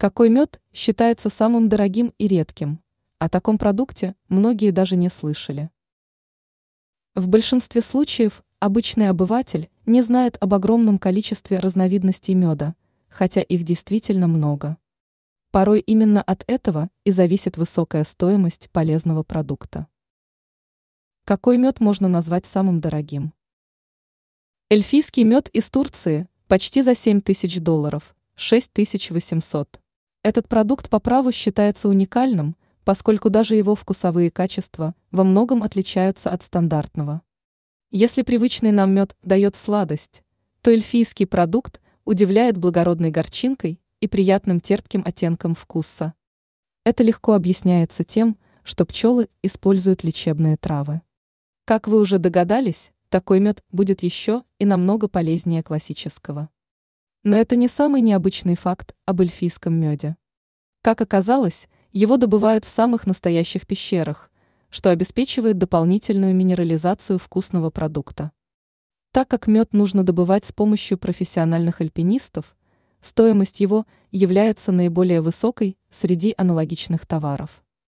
Какой мед считается самым дорогим и редким? О таком продукте многие даже не слышали. В большинстве случаев обычный обыватель не знает об огромном количестве разновидностей меда, хотя их действительно много. Порой именно от этого и зависит высокая стоимость полезного продукта. Какой мед можно назвать самым дорогим? Эльфийский мед из Турции почти за 7 тысяч долларов, 6800. Этот продукт по праву считается уникальным, поскольку даже его вкусовые качества во многом отличаются от стандартного. Если привычный нам мед дает сладость, то эльфийский продукт удивляет благородной горчинкой и приятным терпким оттенком вкуса. Это легко объясняется тем, что пчелы используют лечебные травы. Как вы уже догадались, такой мед будет еще и намного полезнее классического. Но это не самый необычный факт об эльфийском меде. Как оказалось, его добывают в самых настоящих пещерах, что обеспечивает дополнительную минерализацию вкусного продукта. Так как мед нужно добывать с помощью профессиональных альпинистов, стоимость его является наиболее высокой среди аналогичных товаров.